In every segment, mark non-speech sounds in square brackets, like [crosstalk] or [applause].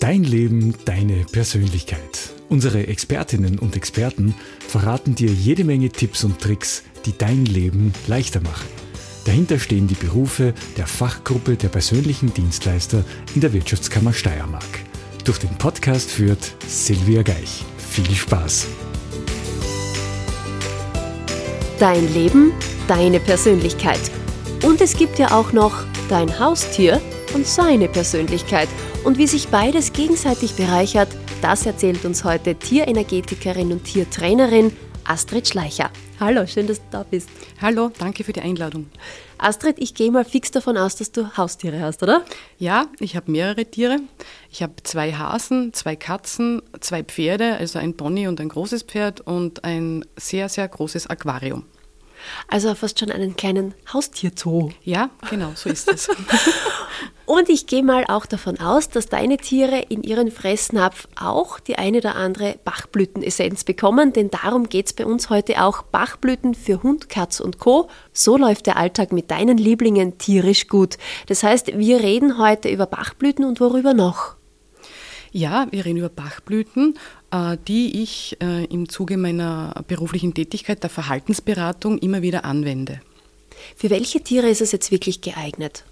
Dein Leben, deine Persönlichkeit. Unsere Expertinnen und Experten verraten dir jede Menge Tipps und Tricks, die dein Leben leichter machen. Dahinter stehen die Berufe der Fachgruppe der persönlichen Dienstleister in der Wirtschaftskammer Steiermark. Durch den Podcast führt Silvia Geich. Viel Spaß! Dein Leben, deine Persönlichkeit. Und es gibt ja auch noch dein Haustier und seine Persönlichkeit. Und wie sich beides gegenseitig bereichert, das erzählt uns heute Tierenergetikerin und Tiertrainerin Astrid Schleicher. Hallo, schön, dass du da bist. Hallo, danke für die Einladung. Astrid, ich gehe mal fix davon aus, dass du Haustiere hast, oder? Ja, ich habe mehrere Tiere. Ich habe zwei Hasen, zwei Katzen, zwei Pferde, also ein Pony und ein großes Pferd und ein sehr, sehr großes Aquarium. Also fast schon einen kleinen Haustierzoo. Ja, genau, so ist es. [laughs] Und ich gehe mal auch davon aus, dass deine Tiere in ihren Fressnapf auch die eine oder andere Bachblütenessenz bekommen, denn darum geht es bei uns heute auch. Bachblüten für Hund, Katz und Co. So läuft der Alltag mit deinen Lieblingen tierisch gut. Das heißt, wir reden heute über Bachblüten und worüber noch? Ja, wir reden über Bachblüten, äh, die ich äh, im Zuge meiner beruflichen Tätigkeit der Verhaltensberatung immer wieder anwende. Für welche Tiere ist es jetzt wirklich geeignet?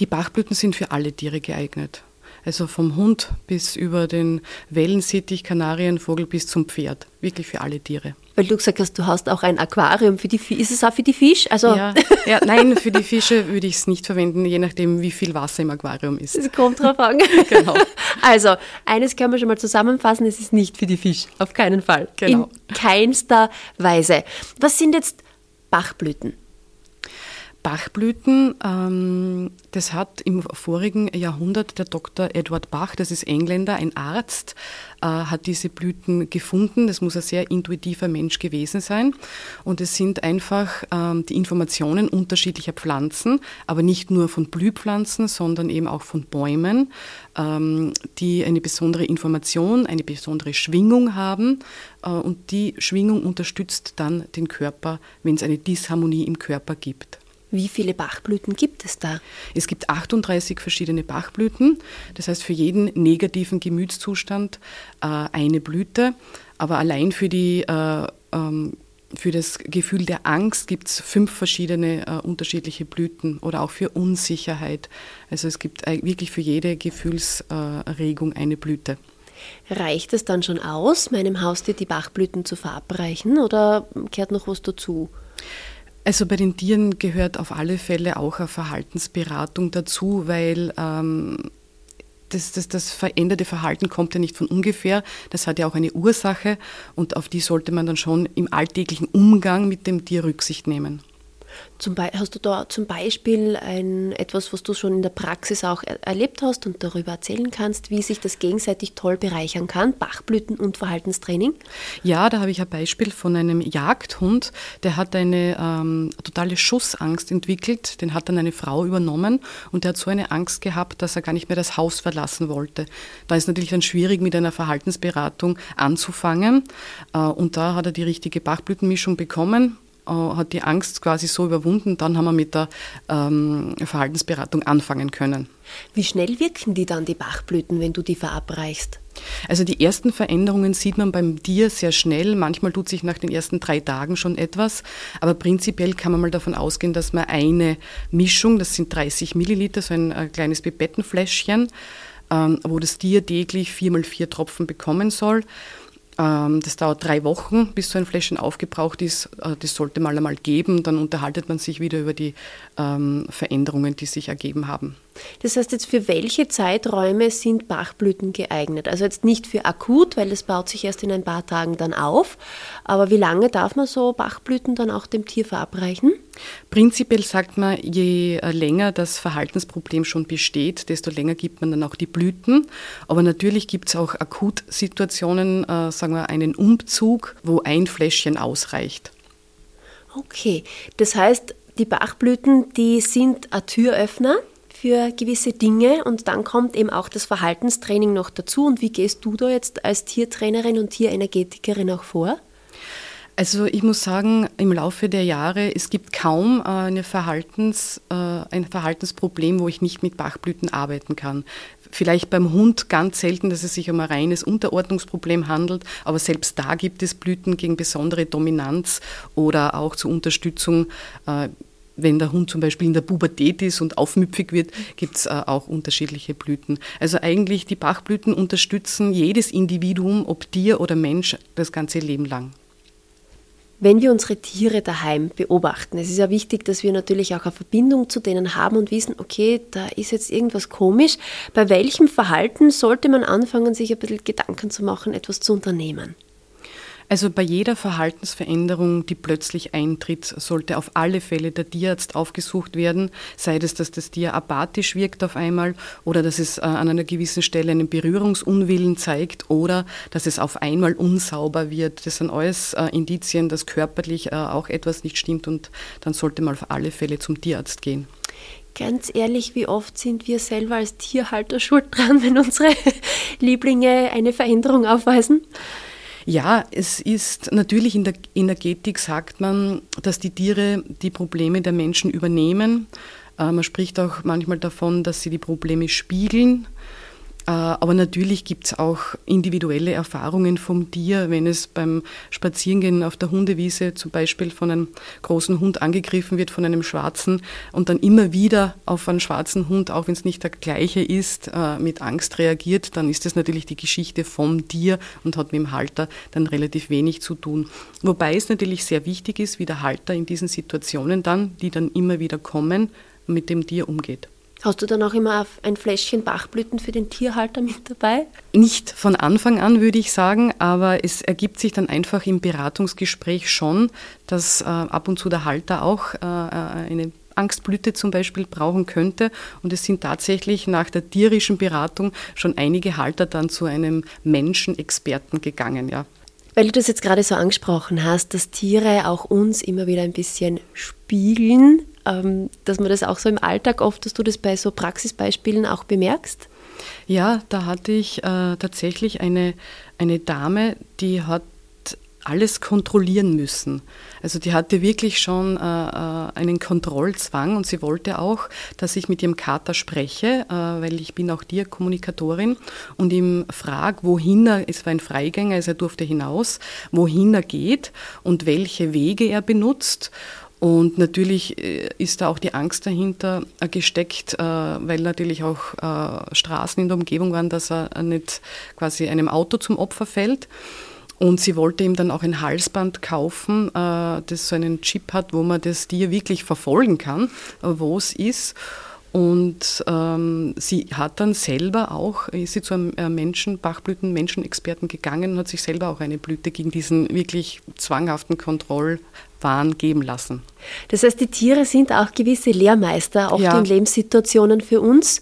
Die Bachblüten sind für alle Tiere geeignet. Also vom Hund bis über den Wellensittich, Kanarienvogel bis zum Pferd. Wirklich für alle Tiere. Weil du gesagt hast, du hast auch ein Aquarium für die Fische. Ist es auch für die Fische? Also ja, ja, nein, für die Fische würde ich es nicht verwenden, je nachdem, wie viel Wasser im Aquarium ist. Es kommt drauf an. [laughs] genau. Also, eines können wir schon mal zusammenfassen, es ist nicht für die Fische. Auf keinen Fall. Genau. In keinster Weise. Was sind jetzt Bachblüten? Bachblüten, ähm, das hat im vorigen Jahrhundert der Dr. Edward Bach, das ist Engländer, ein Arzt, äh, hat diese Blüten gefunden. Das muss ein sehr intuitiver Mensch gewesen sein. Und es sind einfach ähm, die Informationen unterschiedlicher Pflanzen, aber nicht nur von Blühpflanzen, sondern eben auch von Bäumen, ähm, die eine besondere Information, eine besondere Schwingung haben. Äh, und die Schwingung unterstützt dann den Körper, wenn es eine Disharmonie im Körper gibt. Wie viele Bachblüten gibt es da? Es gibt 38 verschiedene Bachblüten. Das heißt für jeden negativen Gemütszustand äh, eine Blüte. Aber allein für, die, äh, ähm, für das Gefühl der Angst gibt es fünf verschiedene äh, unterschiedliche Blüten oder auch für Unsicherheit. Also es gibt wirklich für jede Gefühlsregung eine Blüte. Reicht es dann schon aus, meinem Haustier die Bachblüten zu verabreichen oder kehrt noch was dazu? Also bei den Tieren gehört auf alle Fälle auch eine Verhaltensberatung dazu, weil ähm, das, das, das veränderte Verhalten kommt ja nicht von ungefähr. Das hat ja auch eine Ursache und auf die sollte man dann schon im alltäglichen Umgang mit dem Tier Rücksicht nehmen. Zum hast du da zum Beispiel ein, etwas, was du schon in der Praxis auch er erlebt hast und darüber erzählen kannst, wie sich das gegenseitig toll bereichern kann, Bachblüten und Verhaltenstraining? Ja, da habe ich ein Beispiel von einem Jagdhund, der hat eine ähm, totale Schussangst entwickelt, den hat dann eine Frau übernommen und der hat so eine Angst gehabt, dass er gar nicht mehr das Haus verlassen wollte. Da ist natürlich dann schwierig, mit einer Verhaltensberatung anzufangen. Äh, und da hat er die richtige Bachblütenmischung bekommen hat die Angst quasi so überwunden, dann haben wir mit der ähm, Verhaltensberatung anfangen können. Wie schnell wirken die dann, die Bachblüten, wenn du die verabreichst? Also die ersten Veränderungen sieht man beim Tier sehr schnell. Manchmal tut sich nach den ersten drei Tagen schon etwas. Aber prinzipiell kann man mal davon ausgehen, dass man eine Mischung, das sind 30 Milliliter, so ein, ein kleines Pipettenfläschchen, ähm, wo das Tier täglich vier mal vier Tropfen bekommen soll. Ähm, das dauert drei Wochen, bis so ein Fläschchen aufgebraucht ist. Äh, das sollte man einmal geben. Dann unterhaltet man sich wieder über die ähm, Veränderungen, die sich ergeben haben. Das heißt jetzt, für welche Zeiträume sind Bachblüten geeignet? Also jetzt nicht für akut, weil es baut sich erst in ein paar Tagen dann auf. Aber wie lange darf man so Bachblüten dann auch dem Tier verabreichen? Prinzipiell sagt man, je äh, länger das Verhaltensproblem schon besteht, desto länger gibt man dann auch die Blüten. Aber natürlich gibt es auch Akutsituationen, äh, sagen wir einen Umzug, wo ein Fläschchen ausreicht. Okay, das heißt, die Bachblüten, die sind ein Türöffner für gewisse Dinge und dann kommt eben auch das Verhaltenstraining noch dazu. Und wie gehst du da jetzt als Tiertrainerin und Tierenergetikerin auch vor? Also ich muss sagen, im Laufe der Jahre, es gibt kaum äh, eine Verhaltens, äh, ein Verhaltensproblem, wo ich nicht mit Bachblüten arbeiten kann. Vielleicht beim Hund ganz selten, dass es sich um ein reines Unterordnungsproblem handelt, aber selbst da gibt es Blüten gegen besondere Dominanz oder auch zur Unterstützung äh, wenn der Hund zum Beispiel in der Pubertät ist und aufmüpfig wird, gibt es äh, auch unterschiedliche Blüten. Also eigentlich die Bachblüten unterstützen jedes Individuum, ob Tier oder Mensch, das ganze Leben lang wenn wir unsere Tiere daheim beobachten. Es ist ja wichtig, dass wir natürlich auch eine Verbindung zu denen haben und wissen, okay, da ist jetzt irgendwas komisch. Bei welchem Verhalten sollte man anfangen, sich ein bisschen Gedanken zu machen, etwas zu unternehmen? Also bei jeder Verhaltensveränderung, die plötzlich eintritt, sollte auf alle Fälle der Tierarzt aufgesucht werden, sei es, dass das Tier apathisch wirkt auf einmal oder dass es äh, an einer gewissen Stelle einen Berührungsunwillen zeigt oder dass es auf einmal unsauber wird. Das sind alles äh, Indizien, dass körperlich äh, auch etwas nicht stimmt und dann sollte man auf alle Fälle zum Tierarzt gehen. Ganz ehrlich, wie oft sind wir selber als Tierhalter schuld [laughs] dran, wenn unsere Lieblinge eine Veränderung aufweisen? Ja, es ist natürlich in der Energetik sagt man, dass die Tiere die Probleme der Menschen übernehmen. Äh, man spricht auch manchmal davon, dass sie die Probleme spiegeln. Äh, aber natürlich gibt es auch individuelle Erfahrungen vom Tier, wenn es beim Spazierengehen auf der Hundewiese zum Beispiel von einem großen Hund angegriffen wird, von einem schwarzen und dann immer wieder auf einen schwarzen Hund, auch wenn es nicht der gleiche ist, äh, mit Angst reagiert, dann ist das natürlich die Geschichte vom Tier und hat mit dem Halter dann relativ wenig zu tun. Wobei es natürlich sehr wichtig ist, wie der Halter in diesen Situationen dann, die dann immer wieder kommen, mit dem Tier umgeht. Hast du dann auch immer ein Fläschchen Bachblüten für den Tierhalter mit dabei? Nicht von Anfang an, würde ich sagen, aber es ergibt sich dann einfach im Beratungsgespräch schon, dass äh, ab und zu der Halter auch äh, äh eine Angstblüte zum Beispiel brauchen könnte. Und es sind tatsächlich nach der tierischen Beratung schon einige Halter dann zu einem Menschenexperten gegangen, ja. Weil du das jetzt gerade so angesprochen hast, dass Tiere auch uns immer wieder ein bisschen spiegeln, dass man das auch so im Alltag oft, dass du das bei so Praxisbeispielen auch bemerkst? Ja, da hatte ich äh, tatsächlich eine, eine Dame, die hat alles kontrollieren müssen. Also die hatte wirklich schon äh, äh, einen Kontrollzwang und sie wollte auch, dass ich mit ihrem Kater spreche, äh, weil ich bin auch Tierkommunikatorin und ihm frage, wohin er, es war ein Freigänger, also er durfte hinaus, wohin er geht und welche Wege er benutzt. Und natürlich äh, ist da auch die Angst dahinter äh, gesteckt, äh, weil natürlich auch Straßen in der Umgebung waren, dass er nicht quasi einem Auto zum Opfer fällt. Und sie wollte ihm dann auch ein Halsband kaufen, das so einen Chip hat, wo man das Tier wirklich verfolgen kann, wo es ist. Und ähm, sie hat dann selber auch, ist sie zu einem Menschen, Bachblüten-Menschenexperten gegangen und hat sich selber auch eine Blüte gegen diesen wirklich zwanghaften Kontroll, Waren geben lassen. Das heißt, die Tiere sind auch gewisse Lehrmeister, auch ja. in Lebenssituationen für uns.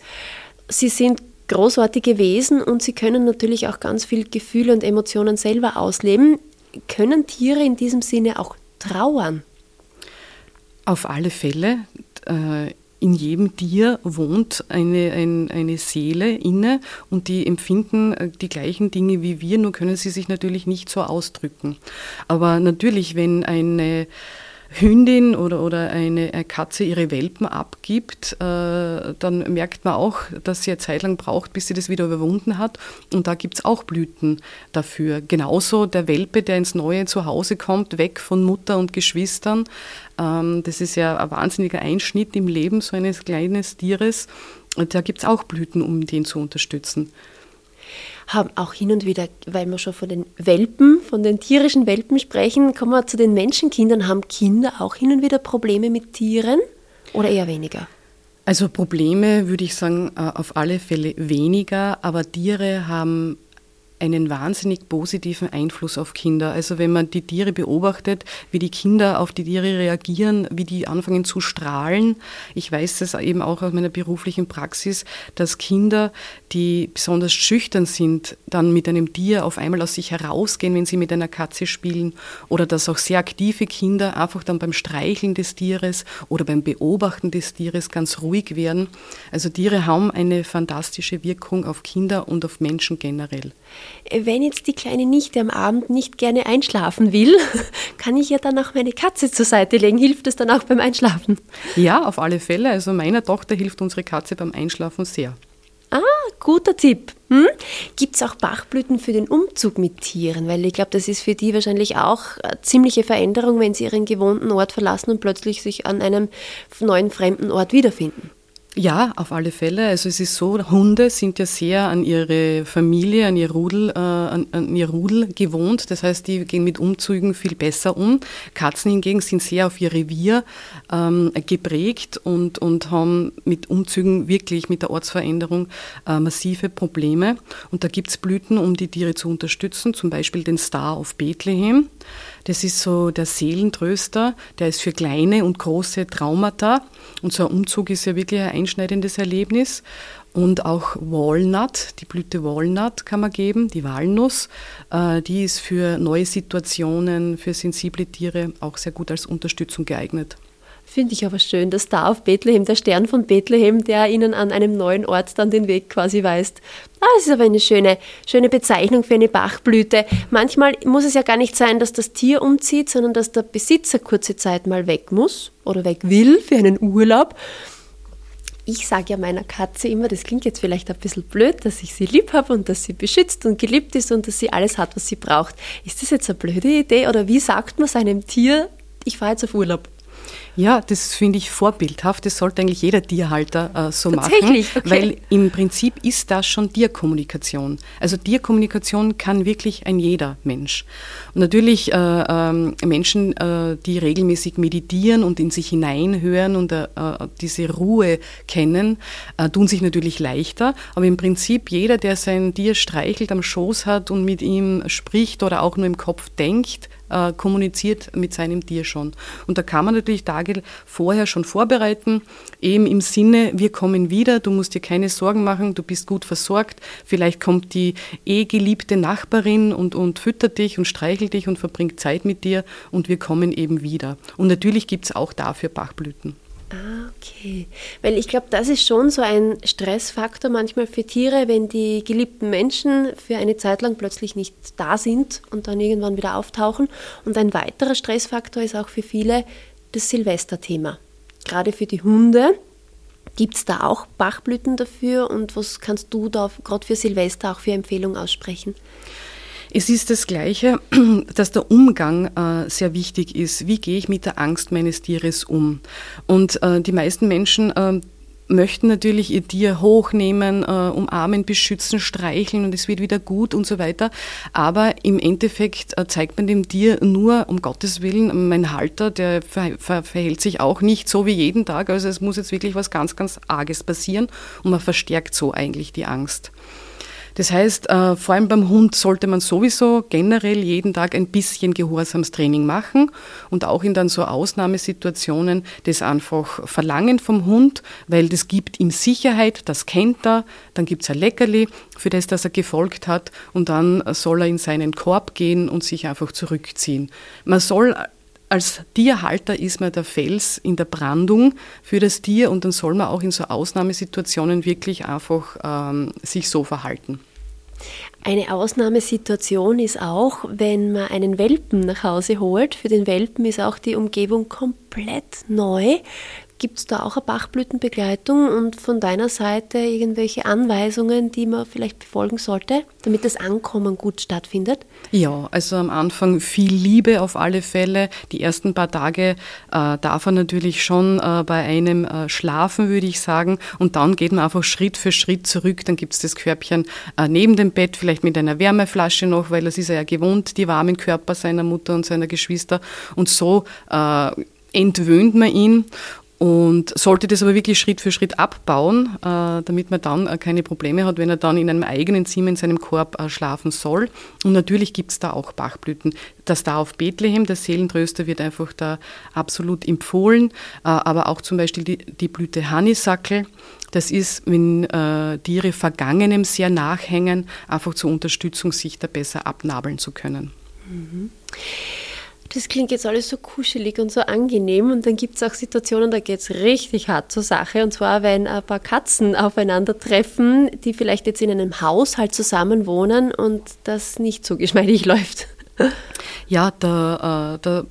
Sie sind großartige Wesen und sie können natürlich auch ganz viel Gefühle und Emotionen selber ausleben. Können Tiere in diesem Sinne auch trauern? Auf alle Fälle. Äh, in jedem Tier wohnt eine, ein, eine Seele inne und die empfinden äh, die gleichen Dinge wie wir, nur können sie sich natürlich nicht so ausdrücken. Aber natürlich, wenn eine Hündin oder, oder eine, Katze ihre Welpen abgibt, äh, dann merkt man auch, dass sie eine Zeit lang braucht, bis sie das wieder überwunden hat. Und da gibt es auch Blüten dafür. Genauso der Welpe, der ins neue Zuhause kommt, weg von Mutter und Geschwistern. Ähm, das ist ja ein wahnsinniger Einschnitt im Leben so eines kleinen Tieres. Und da gibt es auch Blüten, um den zu unterstützen haben auch hin und wieder, weil wir schon von den Welpen, von den tierischen Welpen sprechen, kommen wir zu den Menschenkindern. Haben Kinder auch hin und wieder Probleme mit Tieren oder eher weniger? Also Probleme würde ich sagen, äh, auf alle Fälle weniger, aber Tiere haben einen wahnsinnig positiven Einfluss auf Kinder. Also wenn man die Tiere beobachtet, wie die Kinder auf die Tiere reagieren, wie die anfangen zu strahlen. Ich weiß das eben auch aus meiner beruflichen Praxis, dass Kinder, die besonders schüchtern sind, dann mit einem Tier auf einmal aus sich herausgehen, wenn sie mit einer Katze spielen. Oder dass auch sehr aktive Kinder einfach dann beim Streicheln des Tieres oder beim Beobachten des Tieres ganz ruhig werden. Also Tiere haben eine fantastische Wirkung auf Kinder und auf Menschen generell. Wenn jetzt die kleine Nichte am Abend nicht gerne einschlafen will, [laughs] kann ich ja dann auch meine Katze zur Seite legen. Hilft es dann auch beim Einschlafen? Ja, auf alle Fälle. Also meiner Tochter hilft unsere Katze beim Einschlafen sehr. Ah, guter Tipp. Hm? Gibt es auch Bachblüten für den Umzug mit Tieren? Weil ich glaube, das ist für die wahrscheinlich auch eine ziemliche Veränderung, wenn sie ihren gewohnten Ort verlassen und plötzlich sich an einem neuen fremden Ort wiederfinden. Ja, auf alle Fälle. Also es ist so, Hunde sind ja sehr an ihre Familie, an ihr Rudel, äh, an, an, ihr Rudel gewohnt. Das heißt, die gehen mit Umzügen viel besser um. Katzen hingegen sind sehr auf ihr Revier ähm, geprägt und, und haben mit Umzügen wirklich mit der Ortsveränderung äh, massive Probleme. Und da gibt es Blüten, um die Tiere zu unterstützen, zum Beispiel den Star of Bethlehem. Das ist so der Seelentröster, der ist für kleine und große Traumata. Und so ein Umzug ist ja wirklich ein einschneidendes Erlebnis. Und auch Walnut, die Blüte Walnut kann man geben, die Walnuss, äh, die ist für neue Situationen, für sensible Tiere auch sehr gut als Unterstützung geeignet. Finde ich aber schön, dass da auf Bethlehem, der Stern von Bethlehem, der ihnen an einem neuen Ort dann den Weg quasi weist. Ah, das ist aber eine schöne, schöne Bezeichnung für eine Bachblüte. Manchmal muss es ja gar nicht sein, dass das Tier umzieht, sondern dass der Besitzer kurze Zeit mal weg muss oder weg will für einen Urlaub. Ich sage ja meiner Katze immer, das klingt jetzt vielleicht ein bisschen blöd, dass ich sie lieb habe und dass sie beschützt und geliebt ist und dass sie alles hat, was sie braucht. Ist das jetzt eine blöde Idee oder wie sagt man seinem Tier, ich fahre jetzt auf Urlaub? Ja, das finde ich vorbildhaft. Das sollte eigentlich jeder Tierhalter äh, so machen. Okay. Weil im Prinzip ist das schon Tierkommunikation. Also Tierkommunikation kann wirklich ein jeder Mensch. Und natürlich äh, äh, Menschen, äh, die regelmäßig meditieren und in sich hineinhören und äh, äh, diese Ruhe kennen, tun sich natürlich leichter. Aber im Prinzip jeder, der sein Tier streichelt, am Schoß hat und mit ihm spricht oder auch nur im Kopf denkt, äh, kommuniziert mit seinem Tier schon. Und da kann man natürlich Tage vorher schon vorbereiten, eben im Sinne, wir kommen wieder, du musst dir keine Sorgen machen, du bist gut versorgt, vielleicht kommt die eh geliebte Nachbarin und, und füttert dich und streichelt dich und verbringt Zeit mit dir und wir kommen eben wieder. Und natürlich gibt es auch dafür Bachblüten. Ah, okay. Weil ich glaube, das ist schon so ein Stressfaktor manchmal für Tiere, wenn die geliebten Menschen für eine Zeit lang plötzlich nicht da sind und dann irgendwann wieder auftauchen. Und ein weiterer Stressfaktor ist auch für viele das Silvesterthema. Gerade für die Hunde. Gibt es da auch Bachblüten dafür und was kannst du da gerade für Silvester auch für Empfehlungen aussprechen? Es ist das Gleiche, [clears throat] dass der Umgang äh, sehr wichtig ist. Wie gehe ich mit der Angst meines Tieres um? Und äh, die meisten Menschen äh, möchten natürlich ihr Tier hochnehmen, äh, umarmen, beschützen, streicheln und es wird wieder gut und so weiter. Aber im Endeffekt zeigt man dem Tier nur, um Gottes Willen, mein Halter, der ver ver verhält sich auch nicht so wie jeden Tag. Also es muss jetzt wirklich was ganz, ganz Arges passieren und man verstärkt so eigentlich die Angst. Das heißt, äh, vor allem beim Hund sollte man sowieso generell jeden Tag ein bisschen Gehorsamstraining machen und auch in dann so Ausnahmesituationen das einfach verlangen vom Hund, weil das gibt ihm Sicherheit, das kennt er, dann gibt es ein Leckerli, für das, das er gefolgt hat und dann soll er in seinen Korb gehen und sich einfach zurückziehen. Man soll als Tierhalter ist man der Fels in der Brandung für das Tier und dann soll man auch in so Ausnahmesituationen wirklich einfach ähm, sich so verhalten. Eine Ausnahmesituation ist auch, wenn man einen Welpen nach Hause holt. Für den Welpen ist auch die Umgebung komplett neu. Gibt es da auch eine Bachblütenbegleitung und von deiner Seite irgendwelche Anweisungen, die man vielleicht befolgen sollte, damit das Ankommen gut stattfindet? Ja, also am Anfang viel Liebe auf alle Fälle. Die ersten paar Tage äh, darf er natürlich schon äh, bei einem äh, schlafen, würde ich sagen. Und dann geht man einfach Schritt für Schritt zurück. Dann gibt es das Körbchen äh, neben dem Bett, vielleicht mit einer Wärmeflasche noch, weil das ist er ja gewohnt, die warmen Körper seiner Mutter und seiner Geschwister. Und so äh, entwöhnt man ihn und sollte das aber wirklich Schritt für Schritt abbauen, äh, damit man dann äh, keine Probleme hat, wenn er dann in einem eigenen Zimmer in seinem Korb äh, schlafen soll. Und natürlich gibt es da auch Bachblüten. Das da auf Bethlehem, der Seelentröster, wird einfach da absolut empfohlen. Aber auch zum Beispiel die, die Blüte Honeysuckle. Das ist, wenn Tiere Vergangenem sehr nachhängen, einfach zur Unterstützung, sich da besser abnabeln zu können. Mhm. Das klingt jetzt alles so kuschelig und so angenehm und dann gibt es auch Situationen, da geht es richtig hart zur Sache und zwar, wenn ein paar Katzen aufeinandertreffen, die vielleicht jetzt in einem Haushalt zusammen wohnen und das nicht so geschmeidig [laughs] läuft. Ja, da, äh, da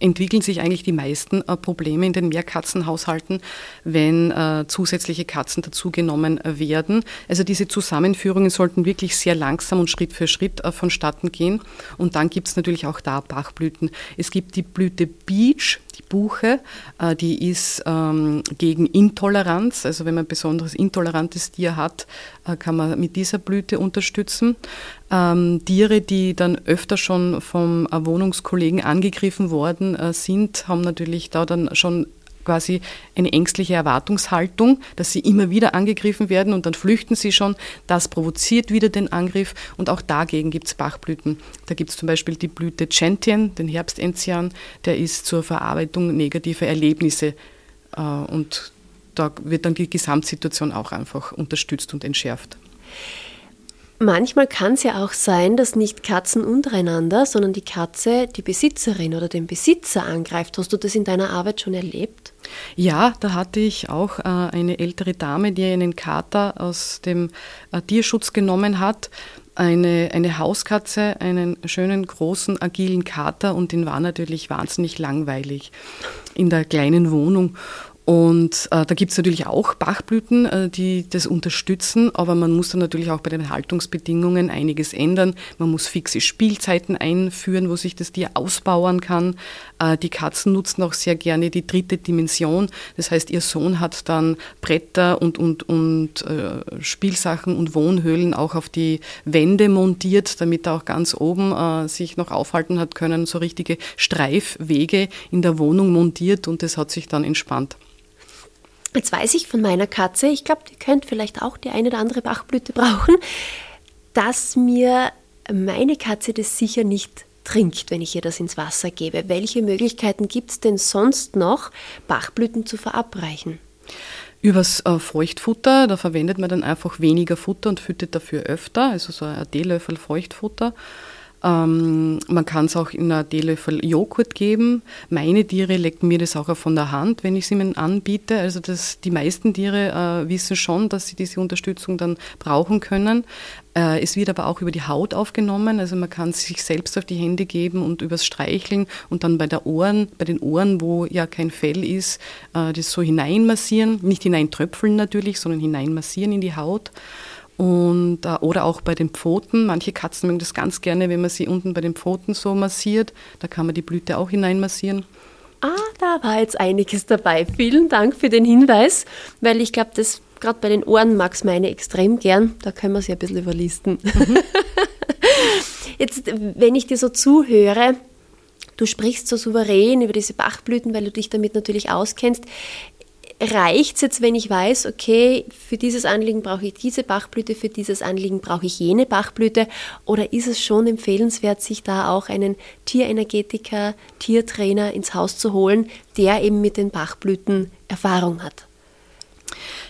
entwickeln sich eigentlich die meisten äh, Probleme in den Mehrkatzenhaushalten, wenn äh, zusätzliche Katzen dazugenommen werden. Also diese Zusammenführungen sollten wirklich sehr langsam und Schritt für Schritt äh, vonstatten gehen. Und dann gibt es natürlich auch da Bachblüten. Es gibt die Blüte Beach, die Buche, äh, die ist ähm, gegen Intoleranz. Also wenn man ein besonderes intolerantes Tier hat, äh, kann man mit dieser Blüte unterstützen. Ähm, Tiere, die dann öfter schon vom äh, Wohnungskollegen angegriffen worden sind, haben natürlich da dann schon quasi eine ängstliche Erwartungshaltung, dass sie immer wieder angegriffen werden und dann flüchten sie schon. Das provoziert wieder den Angriff und auch dagegen gibt es Bachblüten. Da gibt es zum Beispiel die Blüte Gentian, den Herbstenzian, der ist zur Verarbeitung negativer Erlebnisse äh, und da wird dann die Gesamtsituation auch einfach unterstützt und entschärft. Manchmal kann es ja auch sein, dass nicht Katzen untereinander, sondern die Katze die Besitzerin oder den Besitzer angreift. Hast du das in deiner Arbeit schon erlebt? Ja, da hatte ich auch äh, eine ältere Dame, die einen Kater aus dem äh, Tierschutz genommen hat. Eine, eine Hauskatze, einen schönen, großen, agilen Kater und den war natürlich wahnsinnig langweilig in der kleinen Wohnung. Und äh, da gibt es natürlich auch Bachblüten, äh, die das unterstützen, aber man muss dann natürlich auch bei den Haltungsbedingungen einiges ändern. Man muss fixe Spielzeiten einführen, wo sich das Tier ausbauen kann. Äh, die Katzen nutzen auch sehr gerne die dritte Dimension. Das heißt, ihr Sohn hat dann Bretter und, und, und äh, Spielsachen und Wohnhöhlen auch auf die Wände montiert, damit er auch ganz oben äh, sich noch aufhalten hat können, so richtige Streifwege in der Wohnung montiert und das hat sich dann entspannt. Jetzt weiß ich von meiner Katze, ich glaube, die könnte vielleicht auch die eine oder andere Bachblüte [laughs] brauchen, dass mir meine Katze das sicher nicht trinkt, wenn ich ihr das ins Wasser gebe. Welche Möglichkeiten gibt es denn sonst noch, Bachblüten zu verabreichen? Übers äh, Feuchtfutter, da verwendet man dann einfach weniger Futter und füttert dafür öfter, also so ein Teelöffel Feuchtfutter. Ähm, man kann es auch in einer Teelöffel Joghurt geben. Meine Tiere lecken mir das auch von der Hand, wenn ich es ihnen anbiete. Also das, die meisten Tiere äh, wissen schon, dass sie diese Unterstützung dann brauchen können. Äh, es wird aber auch über die Haut aufgenommen, also man kann sich selbst auf die Hände geben und übers Streicheln und dann bei der Ohren, bei den Ohren, wo ja kein Fell ist, äh, das so hineinmassieren, nicht hineintröpfeln natürlich, sondern hineinmassieren in die Haut. Und, äh, oder auch bei den Pfoten. Manche Katzen mögen das ganz gerne, wenn man sie unten bei den Pfoten so massiert. Da kann man die Blüte auch hineinmassieren. Ah, da war jetzt einiges dabei. Vielen Dank für den Hinweis, weil ich glaube, das gerade bei den Ohren mag es meine extrem gern. Da können wir sie ein bisschen überlisten. Mhm. [laughs] jetzt, wenn ich dir so zuhöre, du sprichst so souverän über diese Bachblüten, weil du dich damit natürlich auskennst reicht es jetzt, wenn ich weiß, okay, für dieses Anliegen brauche ich diese Bachblüte, für dieses Anliegen brauche ich jene Bachblüte? Oder ist es schon empfehlenswert, sich da auch einen Tierenergetiker, Tiertrainer ins Haus zu holen, der eben mit den Bachblüten Erfahrung hat?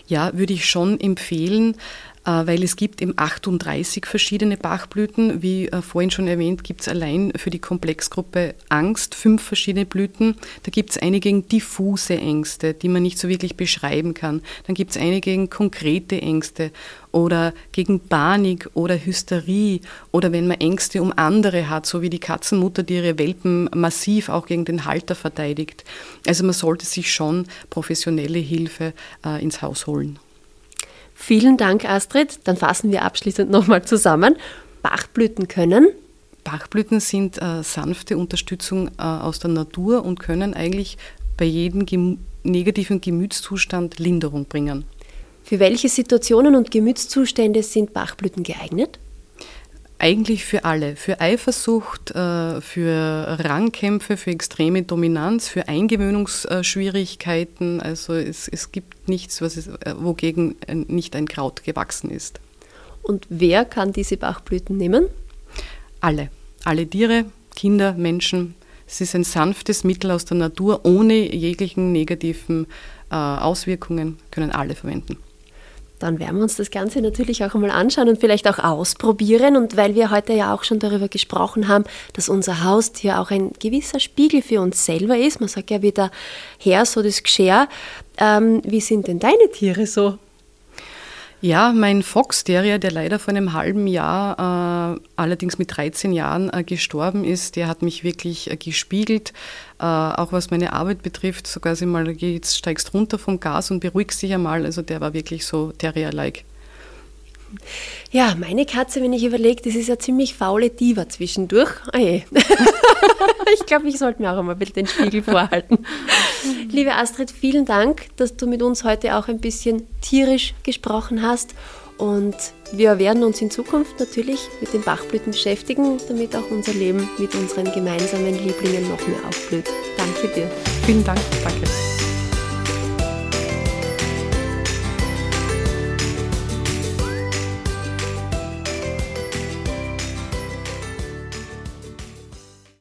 Ja, würde ich schon empfehlen. Äh, weil es gibt eben 38 verschiedene Bachblüten. Wie äh, vorhin schon erwähnt, gibt es allein für die Komplexgruppe Angst fünf verschiedene Blüten. Da gibt es einige diffuse Ängste, die man nicht so wirklich beschreiben kann. Dann gibt es einige konkrete Ängste oder gegen Panik oder Hysterie oder wenn man Ängste um andere hat, so wie die Katzenmutter, die ihre Welpen massiv auch gegen den Halter verteidigt. Also man sollte sich schon professionelle Hilfe äh, ins Haus holen. Vielen Dank, Astrid. Dann fassen wir abschließend nochmal zusammen. Bachblüten können. Bachblüten sind äh, sanfte Unterstützung äh, aus der Natur und können eigentlich bei jedem gem negativen Gemütszustand Linderung bringen. Für welche Situationen und Gemütszustände sind Bachblüten geeignet? Eigentlich für alle. Für Eifersucht, äh, für Rangkämpfe, für extreme Dominanz, für Eingewöhnungsschwierigkeiten. Also es, es gibt nichts, was es, äh, wogegen nicht ein Kraut gewachsen ist. Und wer kann diese Bachblüten nehmen? Alle. Alle Tiere, Kinder, Menschen. Es ist ein sanftes Mittel aus der Natur, ohne jeglichen negativen äh, Auswirkungen, können alle verwenden. Dann werden wir uns das Ganze natürlich auch einmal anschauen und vielleicht auch ausprobieren. Und weil wir heute ja auch schon darüber gesprochen haben, dass unser Haustier auch ein gewisser Spiegel für uns selber ist, man sagt ja wieder her, so das Geschirr. Ähm, wie sind denn deine Tiere so? Ja, mein Fox Terrier, der leider vor einem halben Jahr, äh, allerdings mit 13 Jahren, äh, gestorben ist, der hat mich wirklich äh, gespiegelt, auch was meine Arbeit betrifft. Sogar sie mal, jetzt steigst runter vom Gas und beruhigst dich einmal. Also der war wirklich so Terrier-like. Ja, meine Katze, wenn ich überlege, das ist ja ziemlich faule Diva zwischendurch. Oh [laughs] ich glaube, ich sollte mir auch einmal den Spiegel vorhalten. Liebe Astrid, vielen Dank, dass du mit uns heute auch ein bisschen tierisch gesprochen hast. Und wir werden uns in Zukunft natürlich mit den Bachblüten beschäftigen, damit auch unser Leben mit unseren gemeinsamen Lieblingen noch mehr aufblüht. Danke dir. Vielen Dank. Danke.